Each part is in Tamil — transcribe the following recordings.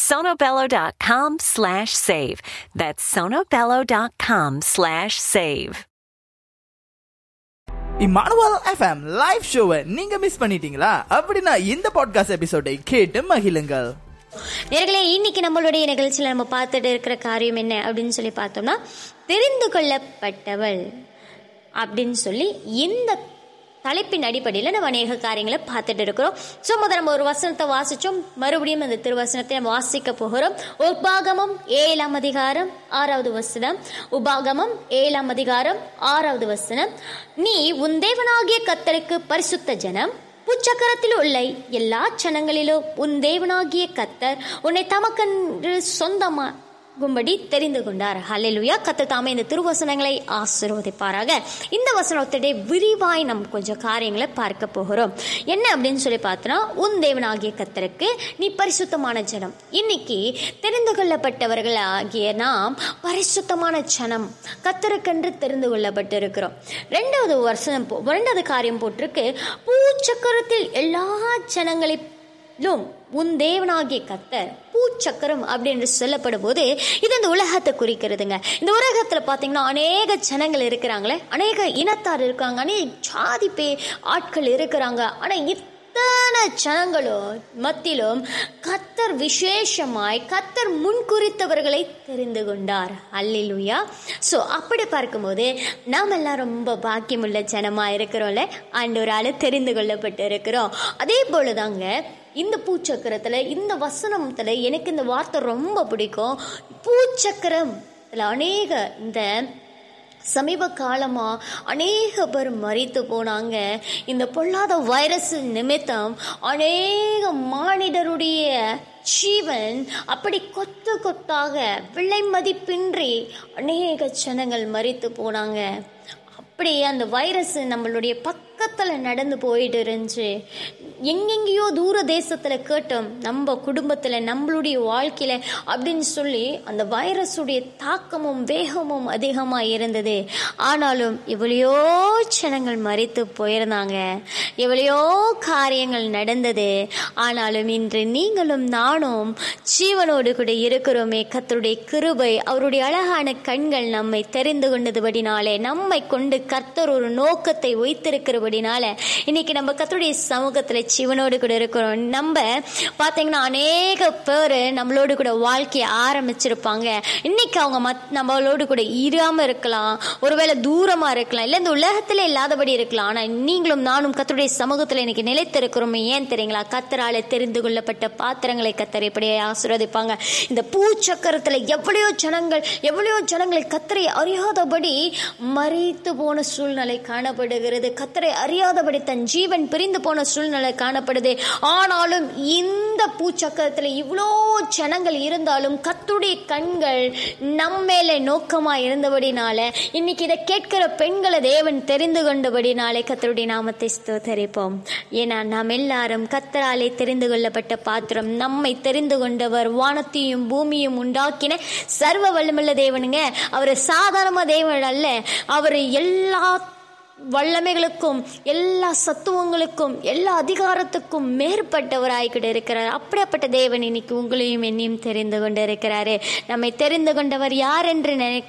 sonobello.com slash save. That's sonobello.com slash save. Immanuel FM live ஷோவை நீங்க மிஸ் பண்ணிட்டீங்களா அப்படின்னா இந்த பாட்காஸ்ட் எபிசோடை கேட்டு மகிழுங்கள் நேர்களே இன்னைக்கு நம்மளுடைய நிகழ்ச்சியில் நம்ம பார்த்துட்டு இருக்கிற காரியம் என்ன அப்படின்னு சொல்லி பார்த்தோம்னா தெரிந்து கொள்ளப்பட்டவள் அப்படின்னு சொல்லி இந்த தலைப்பின் அடிப்படையில் நம்ம அநேக காரியங்களை பார்த்துட்டு இருக்கிறோம். ஸோ முதல் நம்ம ஒரு வசனத்தை வாசிச்சோம். மறுபடியும் அந்த திருவசனத்தை நம்ம வாசிக்க போகிறோம். உபாகமம் ஏழாம் அதிகாரம் ஆறாவது வசனம். உபாகமம் ஏழாம் அதிகாரம் ஆறாவது வசனம். நீ உன் தேவனாகிய கத்தருக்கு பரிசுத்த ஜனம் புச்சக்கரத்தில் உள்ள எல்லா சனங்களிலும் உன் தேவனாகிய கத்தர் உன்னை தமக்கென்று சொந்தமா கும்படி தெரிந்து கொண்டார். ஹலெலுயா கத்து தாமே இந்த திருவசனங்களை ஆசீர்வதிப்பாராக. இந்த வசனத்துடைய விரிவாய் நம்ம கொஞ்சம் காரியங்களை பார்க்க போகிறோம். என்ன அப்படின்னு சொல்லி பார்த்தோன்னா உன் தேவனாகிய கத்தருக்கு நீ பரிசுத்தமான ஜனம். இன்னைக்கு தெரிந்து கொள்ளப்பட்டவர்கள் ஆகிய நாம் பரிசுத்தமான ஜனம். கத்தருக்கென்று தெரிந்து கொள்ளப்பட்டிருக்கிறோம். ரெண்டாவது வருஷம் போ- ரெண்டாவது காரியம் போட்டிருக்கு. பூச்சக்கரத்தில் எல்லா ஜனங்களை உன் தேவனாகிய கத்தர் பூச்சக்கரம் அப்படின்னு சொல்லப்படும் போது இது இந்த உலகத்தை குறிக்கிறதுங்க. இந்த உலகத்துல பாத்தீங்கன்னா அநேக ஜனங்கள் இருக்கிறாங்களே அநேக இனத்தார் இருக்காங்க அநேக ஜாதி பே ஆட்கள் இருக்கிறாங்க. ஆனா இத்தனை ஜனங்களும் மத்தியிலும் கத்தர் விசேஷமாய் கத்தர் முன்குறித்தவர்களை தெரிந்து கொண்டார். அல்லேலூயா. ஸோ அப்படி பார்க்கும்போது நாம் எல்லாம் ரொம்ப பாக்கியமுள்ள ஜனமாக இருக்கிறோம்ல. ஆண்டவரால தெரிந்து கொள்ளப்பட்டு இருக்கிறோம் அதே போலதாங்க இந்த பூச்சக்கரத்துல இந்த வசனத்துல எனக்கு இந்த வார்த்தை ரொம்ப பிடிக்கும். பூச்சக்கரம். அநேக இந்த சமீப காலமாக அநேக பேர் மறித்து போனாங்க. இந்த பொல்லாத வைரஸ் நிமித்தம் அநேக மானிடருடைய ஜீவன் அப்படி கொத்து கொத்தாக விலை மதிப்பின்றி அநேக ஜனங்கள் மறித்து போனாங்க. அப்படியே அந்த வைரஸ் நம்மளுடைய பக்கத்தில் நடந்து போயிட்டு இருந்துச்சு. எங்கெங்கேயோ தூர தேசத்தில் கேட்டோம் நம்ம குடும்பத்தில் நம்மளுடைய வாழ்க்கையில் அப்படின்னு சொல்லி அந்த வைரஸுடைய தாக்கமும் வேகமும் அதிகமாக இருந்தது. ஆனாலும் எவ்வளையோ ஜனங்கள் மறித்து போயிருந்தாங்க. எவ்வளையோ காரியங்கள் நடந்தது. ஆனாலும் இன்று நீங்களும் நானும் ஜீவனோடு கூட இருக்கிறோமே. கத்தருடைய கிருபை அவருடைய அழகான கண்கள் நம்மை தெரிந்து கொண்டதுபடினாலே நம்மை கொண்டு கர்த்தர் ஒரு நோக்கத்தை வைத்திருக்கிறபடினால இன்னைக்கு நம்ம கத்தருடைய சமூகத்தில் சிவனோடு கூட இருக்கிறோம். நம்ம பார்த்தீங்கன்னா அநேக பேர் நம்மளோடு கூட வாழ்க்கையை ஆரம்பிச்சிருப்பாங்க. இன்னைக்கு அவங்க மத் நம்மளோடு கூட இராம இருக்கலாம் ஒருவேளை தூரமாக இருக்கலாம் இல்லை இந்த உலகத்தில் இல்லாதபடி இருக்கலாம். ஆனால் நீங்களும் நானும் கத்தருடைய சமூகத்தில் இன்னைக்கு நிலைத்திருக்கிறோமே. ஏன் தெரியுங்களா? கத்தரால் தெரிந்து கொள்ளப்பட்ட பாத்திரங்களை கத்தர் இப்படியே ஆசீர்வதிப்பாங்க. இந்த பூச்சக்கரத்தில் எவ்வளையோ ஜனங்கள் எவ்வளையோ ஜனங்களை கத்தரை அறியாதபடி மறித்து போன சூழ்நிலை காணப்படுகிறது. கத்தரை அறியாதபடி தன் ஜீவன் பிரிந்து போன சூழ்நிலை காணப்படுது. ஆனாலும் இந்த பூச்சக்கரத்தில் இவ்வளோ ஜனங்கள் இருந்தாலும் கத்துடைய கண்கள் நம்ம மேலே நோக்கமாக இருந்தபடினால இன்னைக்கு இதை கேட்கிற பெண்களை தேவன் தெரிந்து கொண்டபடினாலே கத்தருடைய நாமத்தை ஸ்தோத்தரிப்போம். ஏன்னா நாம் எல்லாரும் கத்தராலே தெரிந்து கொள்ளப்பட்ட பாத்திரம் நம்மை தெரிந்து கொண்டவர் வானத்தையும் பூமியும் உண்டாக்கின சர்வ வல்லமுள்ள தேவனுங்க. அவர் சாதாரண தேவன் அல்ல அவர் எல்லா வல்லமைகளுக்கும் எல்லா சத்துவங்களுக்கும் எல்லா அதிகாரத்துக்கும் மேற்பட்டவராய்கிட்ட இருக்கிறார். அப்படிப்பட்ட தேவன் இன்னைக்கு உங்களையும் என்னையும் தெரிந்து கொண்டு இருக்கிறாரு நம்மை தெரிந்து கொண்டவர் யார் என்று நினை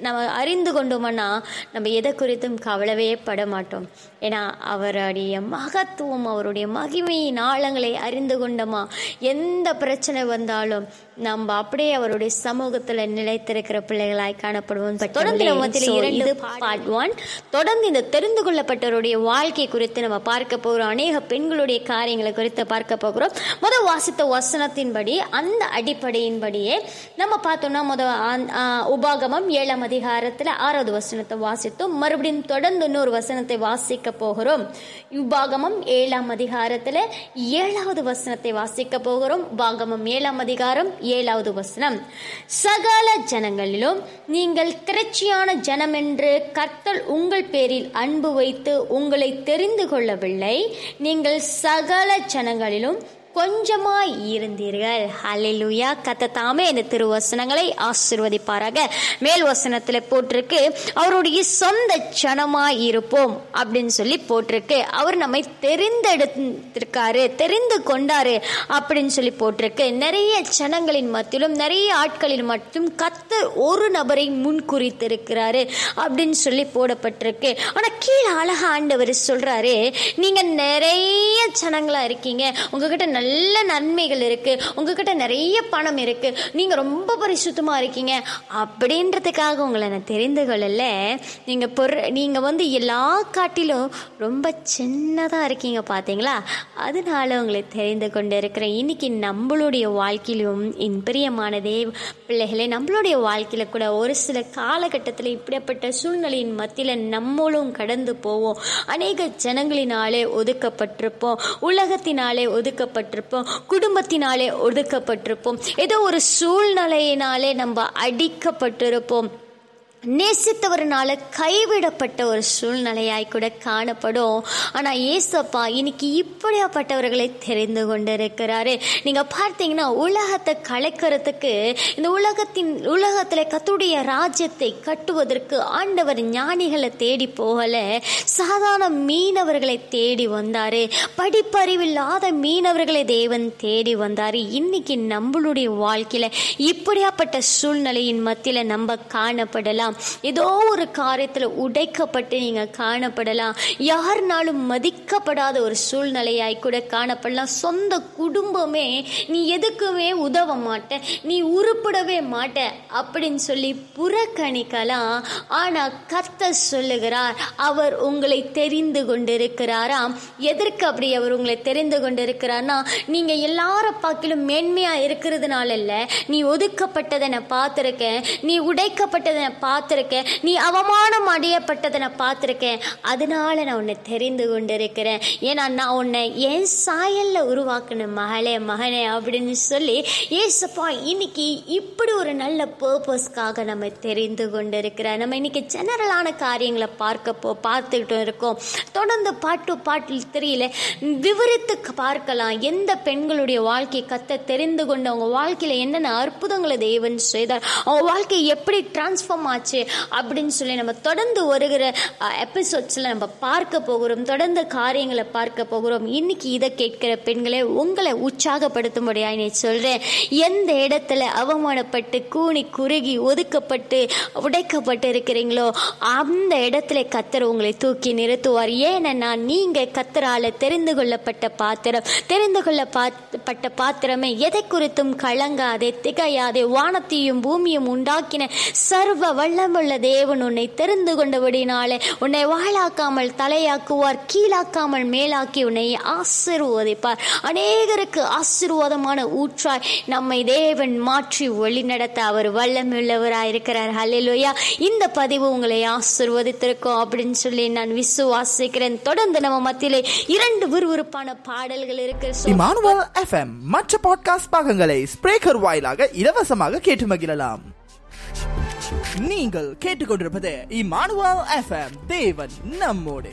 நம்ம அறிந்து கொண்டோம்னா நம்ம எதை குறித்தும் கவலவே பட மாட்டோம். ஏன்னா அவருடைய மகத்துவம் அவருடைய மகிமையின் ஆழங்களை அறிந்து கொண்டோமா? எந்த பிரச்சனை வந்தாலும் நம்ம அப்படியே அவருடைய சமூகத்துல நிலைத்திருக்கிற பிள்ளைகளாய் காணப்படுவோம். தொடர்ந்து இரண்டு பார்ட் ஒன் தொடர்ந்து இந்த தெரிந்து கொள்ளப்பட்டவருடைய வாழ்க்கை குறித்து நம்ம பார்க்க போகிறோம். அநேக பெண்களுடைய காரியங்களை குறித்து பார்க்க போகிறோம். முதல் வாசித்த வசனத்தின்படி அந்த அடிப்படையின்படியே நம்ம பார்த்தோம்னா முத ஆ- ஆ, உபாகமம் ஏழாம் அதிகாரத்துல ஆறாவது வசனத்தை வாசித்தோம். மறுபடியும் தொடர்ந்து இன்னொரு வசனத்தை வாசிக்க போகிறோம். உபாகமம் ஏழாம் அதிகாரத்துல ஏழாவது வசனத்தை வாசிக்க போகிறோம். உபாகமம் ஏழாம் அதிகாரம் ஏழாவது வசனம். சகல ஜனங்களிலும் நீங்கள் திரட்சியான ஜனம் என்று உங்கள் பேரில் அன்பு வைத்து உங்களை தெரிந்து கொள்ளவில்லை. நீங்கள் சகல ஜனங்களிலும் கொஞ்சமாய் இருந்தீர்கள். ஹalleluya. கத்த தாமே இந்த திருவசனங்களை ஆசிர்வதிப்பாராக. மேல் வசனத்துல போட்டிருக்கு அவருடைய சொந்த ஜனமாய் இருப்போம் அப்படின்னு சொல்லி போட்டிருக்கு. அவர் நம்மை தெரிந்தெடுத்திருக்காரு தெரிந்து கொண்டாரு அப்படின்னு சொல்லி போட்டிருக்கு. நிறைய ஜனங்களின் மத்தியிலும் நிறைய ஆட்களின் மட்டும் கத்தர் ஒரு நபரை முன் குறித்திருக்கிறாரு அப்படின்னு சொல்லி போடப்பட்டிருக்கு. ஆனா கீழே அழகா ஆண்டவர் சொல்றாரு நீங்க நிறைய ஜனங்களா இருக்கீங்க. உங்ககிட்ட நல்ல நல்ல நன்மைகள் இருக்குது உங்ககிட்ட நிறைய பணம் இருக்குது நீங்கள் ரொம்ப பரிசுத்தமாக இருக்கீங்க. அப்படின்றதுக்காக உங்களை நான் தெரிந்து கொள்ளல. நீங்கள் பொரு நீங்கள் வந்து எல்லா காட்டிலும் ரொம்ப சின்னதாக இருக்கீங்க பார்த்தீங்களா அதனால உங்களை தெரிந்து கொண்டு இருக்கிறேன் இன்னைக்கு நம்மளுடைய வாழ்க்கையிலும் என் பிரியமான தேவ பிள்ளைகளே நம்மளுடைய வாழ்க்கையில் கூட ஒரு சில காலகட்டத்தில் இப்படிப்பட்ட சூழ்நிலையின் மத்தியில் நம்மளும் கடந்து போவோம். அநேக ஜனங்களினாலே ஒதுக்கப்பட்டிருப்போம். உலகத்தினாலே ஒதுக்கப்பட்டிருப்போம் குடும்பத்தினாலே ஒதுக்கப்பட்டிருப்போம் ஏதோ ஒரு சூழ்நிலையினாலே நம்ம அடிக்கப்பட்டிருப்போம். நேசித்தவர்னால கைவிடப்பட்ட ஒரு சூழ்நிலையாய் கூட காணப்படும். ஆனா ஏசப்பா இன்னைக்கு இப்படியாப்பட்டவர்களை தெரிந்து கொண்டிருக்கிறாரு. நீங்க பார்த்தீங்கன்னா உலகத்தை கலைக்கிறதுக்கு இந்த உலகத்தின் உலகத்துல கத்துடைய ராஜ்யத்தை கட்டுவதற்கு ஆண்டவர் ஞானிகளை தேடி போகல. சாதாரண மீனவர்களை தேடி வந்தாரு. படிப்பறிவில்லாத மீனவர்களை தேவன் தேடி வந்தாரு. இன்னைக்கு நம்மளுடைய வாழ்க்கையில இப்படியாப்பட்ட சூழ்நிலையின் மத்தியில நம்ம காணப்படலாம். ஏதோ ஒரு காரியத்தில் உடைக்கப்பட்டு நீங்கள் காணப்படலாம். யாருனாலும் மதிக்கப்படாத ஒரு சூழ்நிலையாய் கூட காணப்படலாம். சொந்த குடும்பமே நீ எதுக்குமே உதவ மாட்ட நீ உருப்படவே மாட்ட அப்படின்னு சொல்லி புறக்கணிக்கலாம். ஆனால் கத்த சொல்லுகிறார் அவர் உங்களை தெரிந்து கொண்டிருக்கிறாராம். எதற்கு அப்படி அவர் உங்களை தெரிந்து கொண்டிருக்கிறார்னா நீங்கள் எல்லார பார்க்கிலும் மேன்மையாக இருக்கிறதுனால இல்லை. நீ ஒதுக்கப்பட்டதை நான் பார்த்துருக்கேன். நீ உடைக்கப்பட்டதை நான் பார்த்துருக்கேன். நீ அவமானம் அடையப்பட்டதை நான் பார்த்துருக்கேன். அதனால நான் உன்னை தெரிந்து கொண்டிருக்கிறேன். ஏன்னா நான் உன்னை என் சாயல்ல உருவாக்கின மகளே மகனே அப்படின்னு சொல்லி ஏசப்பா இன்னைக்கு இப்படி ஒரு நல்ல பர்பஸ்க்காக நம்ம தெரிந்து கொண்டிருக்கிறேன் நம்ம இன்னைக்கு ஜெனரலான காரியங்களை பார்க்க போ பார்த்துக்கிட்டு இருக்கோம். தொடர்ந்து பாட்டு பாட்டில் தெரியல விவரித்து பார்க்கலாம். எந்த பெண்களுடைய வாழ்க்கை கத்த தெரிந்து கொண்டு அவங்க வாழ்க்கையில் என்னென்ன அற்புதங்களை தேவன் செய்தார். அவங்க வாழ்க்கை எப்படி டிரான்ஸ்ஃபார்ம் ஆச்சு? அப்படின்னு சொல்லி நம்ம தொடர்ந்து வருகிற எபிசோட்ஸில் நம்ம பார்க்க போகிறோம் தொடர்ந்து காரியங்களை பார்க்க போகிறோம். இன்னைக்கு இதை கேட்கிற பெண்களை உங்களை உற்சாகப்படுத்தும்படியாக நான் சொல்றேன். எந்த இடத்துல அவமானப்பட்டு கூனி குறுகி ஒதுக்கப்பட்டு உடைக்கப்பட்டு இருக்கிறீங்களோ அந்த இடத்துல கத்தர் உங்களை தூக்கி நிறுத்துவார். ஏன்னா நீங்க கத்தரால தெரிந்து கொள்ளப்பட்ட பாத்திரம் தெரிந்து கொள்ளப்பட்ட பாத்திரமே எதை குறித்தும் கலங்காதே திகையாதே வானத்தையும் பூமியும் உண்டாக்கின சர்வ வல்ல பலமுள்ள தேவன் உன்னை தெரிந்து கொண்டபடினாலே உன்னை வாழாக்காமல் தலையாக்குவார் கீழாக்காமல் மேலாக்கி உன்னை ஆசிர்வதிப்பார். அநேகருக்கு ஆசிர்வாதமான ஊற்றாய் நம்மை தேவன் மாற்றி வழிநடத்த அவர் வல்லமுள்ளவராக இருக்கிறார் ஹalleluya. இந்த பதிவு உங்களை ஆசிர்வதித்திருக்கும் அப்படின்னு சொல்லி நான் விசுவாசிக்கிறேன். தொடர்ந்து நம்ம மத்தியிலே இரண்டு விறுவிறுப்பான பாடல்கள் இருக்கு. எஃப்எம் மற்ற பாட்காஸ்ட் பாகங்களை ஸ்பிரேக்கர் வாயிலாக இலவசமாக கேட்டு மகிழலாம். நீங்கள் கேட்டுக்கொண்டிருப்பது இமானுவல் எஃப்எம் தேவன் நம்மோடு.